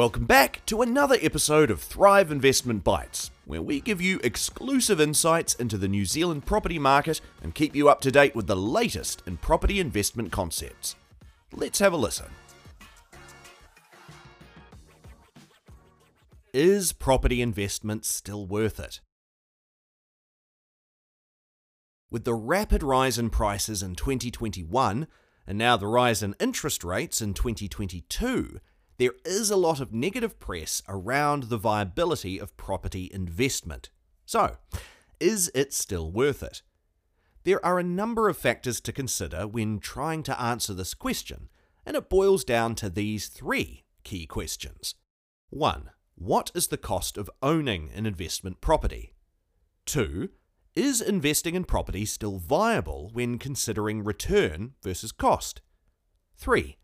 Welcome back to another episode of Thrive Investment Bites, where we give you exclusive insights into the New Zealand property market and keep you up to date with the latest in property investment concepts. Let's have a listen. Is property investment still worth it? With the rapid rise in prices in 2021, and now the rise in interest rates in 2022, there is a lot of negative press around the viability of property investment. So, is it still worth it? There are a number of factors to consider when trying to answer this question, and it boils down to these three key questions. 1. What is the cost of owning an investment property? 2. Is investing in property still viable when considering return versus cost? 3.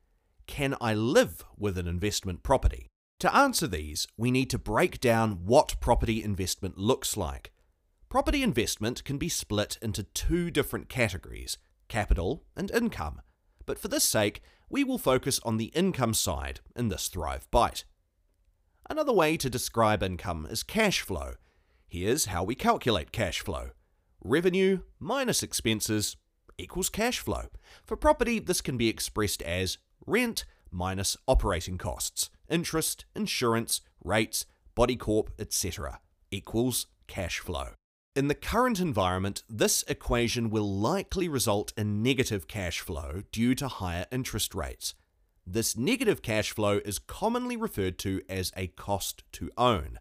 Can I live with an investment property? To answer these, we need to break down what property investment looks like. Property investment can be split into two different categories capital and income. But for this sake, we will focus on the income side in this Thrive Bite. Another way to describe income is cash flow. Here's how we calculate cash flow revenue minus expenses equals cash flow. For property, this can be expressed as rent minus operating costs, interest, insurance, rates, body corp, etc. equals cash flow. In the current environment, this equation will likely result in negative cash flow due to higher interest rates. This negative cash flow is commonly referred to as a cost to own.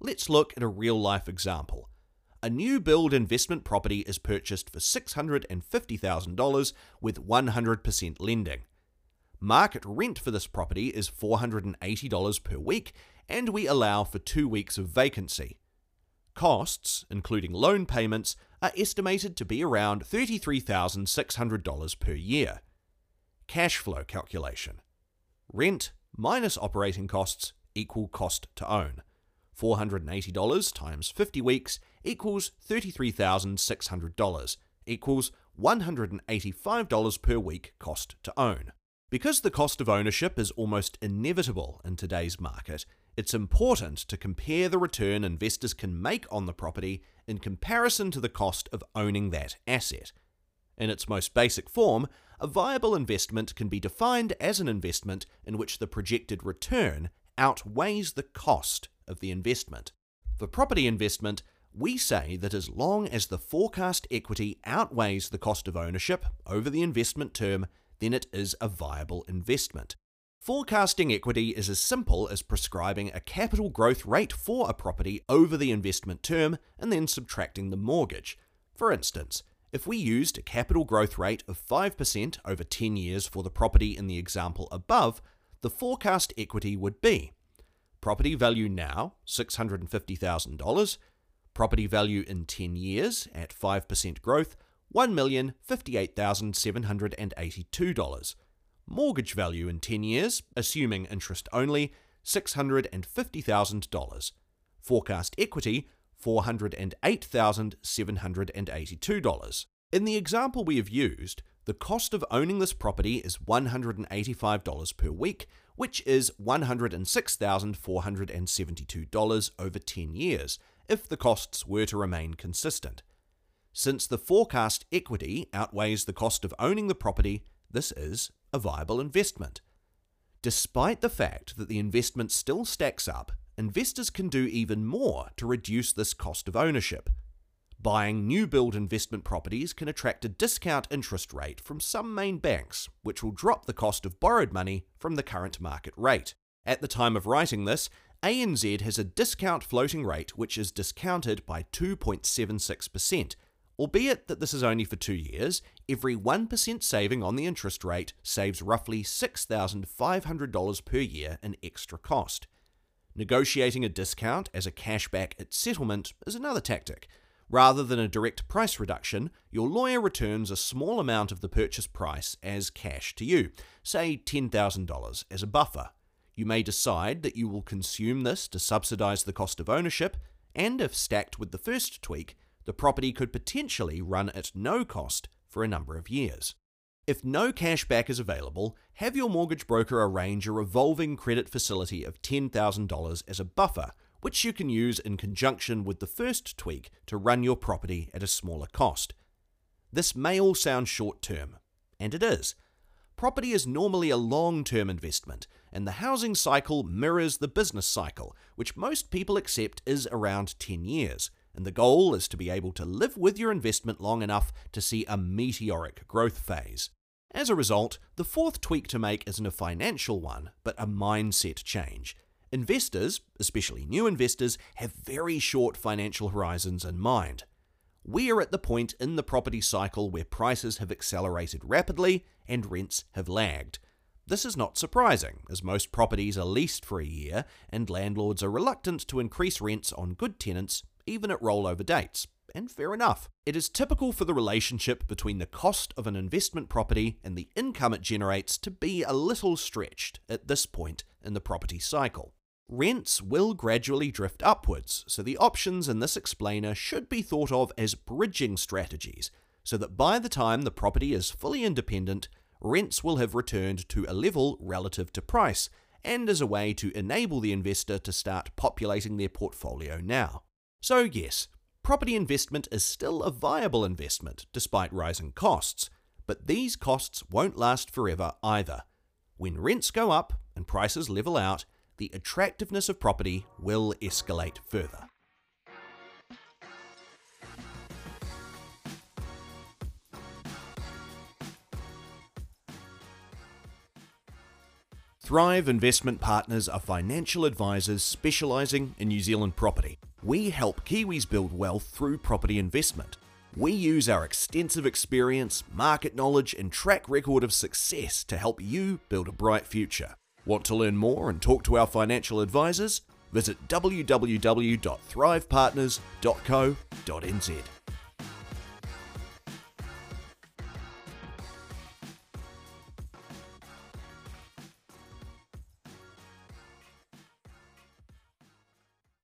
Let's look at a real life example. A new build investment property is purchased for $650,000 with 100% lending. Market rent for this property is $480 per week, and we allow for two weeks of vacancy. Costs, including loan payments, are estimated to be around $33,600 per year. Cash flow calculation Rent minus operating costs equal cost to own. $480 times 50 weeks equals $33,600 equals $185 per week cost to own. Because the cost of ownership is almost inevitable in today's market, it's important to compare the return investors can make on the property in comparison to the cost of owning that asset. In its most basic form, a viable investment can be defined as an investment in which the projected return outweighs the cost of the investment. For property investment, we say that as long as the forecast equity outweighs the cost of ownership over the investment term, then it is a viable investment. Forecasting equity is as simple as prescribing a capital growth rate for a property over the investment term and then subtracting the mortgage. For instance, if we used a capital growth rate of 5% over 10 years for the property in the example above, the forecast equity would be property value now $650,000, property value in 10 years at 5% growth $1,058,782. Mortgage value in 10 years, assuming interest only, $650,000. Forecast equity, $408,782. In the example we have used, the cost of owning this property is $185 per week, which is $106,472 over 10 years, if the costs were to remain consistent. Since the forecast equity outweighs the cost of owning the property, this is a viable investment. Despite the fact that the investment still stacks up, investors can do even more to reduce this cost of ownership. Buying new build investment properties can attract a discount interest rate from some main banks, which will drop the cost of borrowed money from the current market rate. At the time of writing this, ANZ has a discount floating rate which is discounted by 2.76%, Albeit that this is only for two years, every 1% saving on the interest rate saves roughly $6,500 per year in extra cost. Negotiating a discount as a cashback at settlement is another tactic. Rather than a direct price reduction, your lawyer returns a small amount of the purchase price as cash to you, say $10,000 as a buffer. You may decide that you will consume this to subsidize the cost of ownership, and if stacked with the first tweak, the property could potentially run at no cost for a number of years. If no cash back is available, have your mortgage broker arrange a revolving credit facility of $10,000 as a buffer, which you can use in conjunction with the first tweak to run your property at a smaller cost. This may all sound short term, and it is. Property is normally a long term investment, and the housing cycle mirrors the business cycle, which most people accept is around 10 years. And the goal is to be able to live with your investment long enough to see a meteoric growth phase. As a result, the fourth tweak to make isn't a financial one, but a mindset change. Investors, especially new investors, have very short financial horizons in mind. We are at the point in the property cycle where prices have accelerated rapidly and rents have lagged. This is not surprising, as most properties are leased for a year and landlords are reluctant to increase rents on good tenants even at rollover dates. And fair enough. It is typical for the relationship between the cost of an investment property and the income it generates to be a little stretched at this point in the property cycle. Rents will gradually drift upwards, so the options in this explainer should be thought of as bridging strategies, so that by the time the property is fully independent, rents will have returned to a level relative to price, and as a way to enable the investor to start populating their portfolio now. So, yes, property investment is still a viable investment despite rising costs, but these costs won't last forever either. When rents go up and prices level out, the attractiveness of property will escalate further. Thrive Investment Partners are financial advisors specialising in New Zealand property. We help Kiwis build wealth through property investment. We use our extensive experience, market knowledge, and track record of success to help you build a bright future. Want to learn more and talk to our financial advisors? Visit www.thrivepartners.co.nz.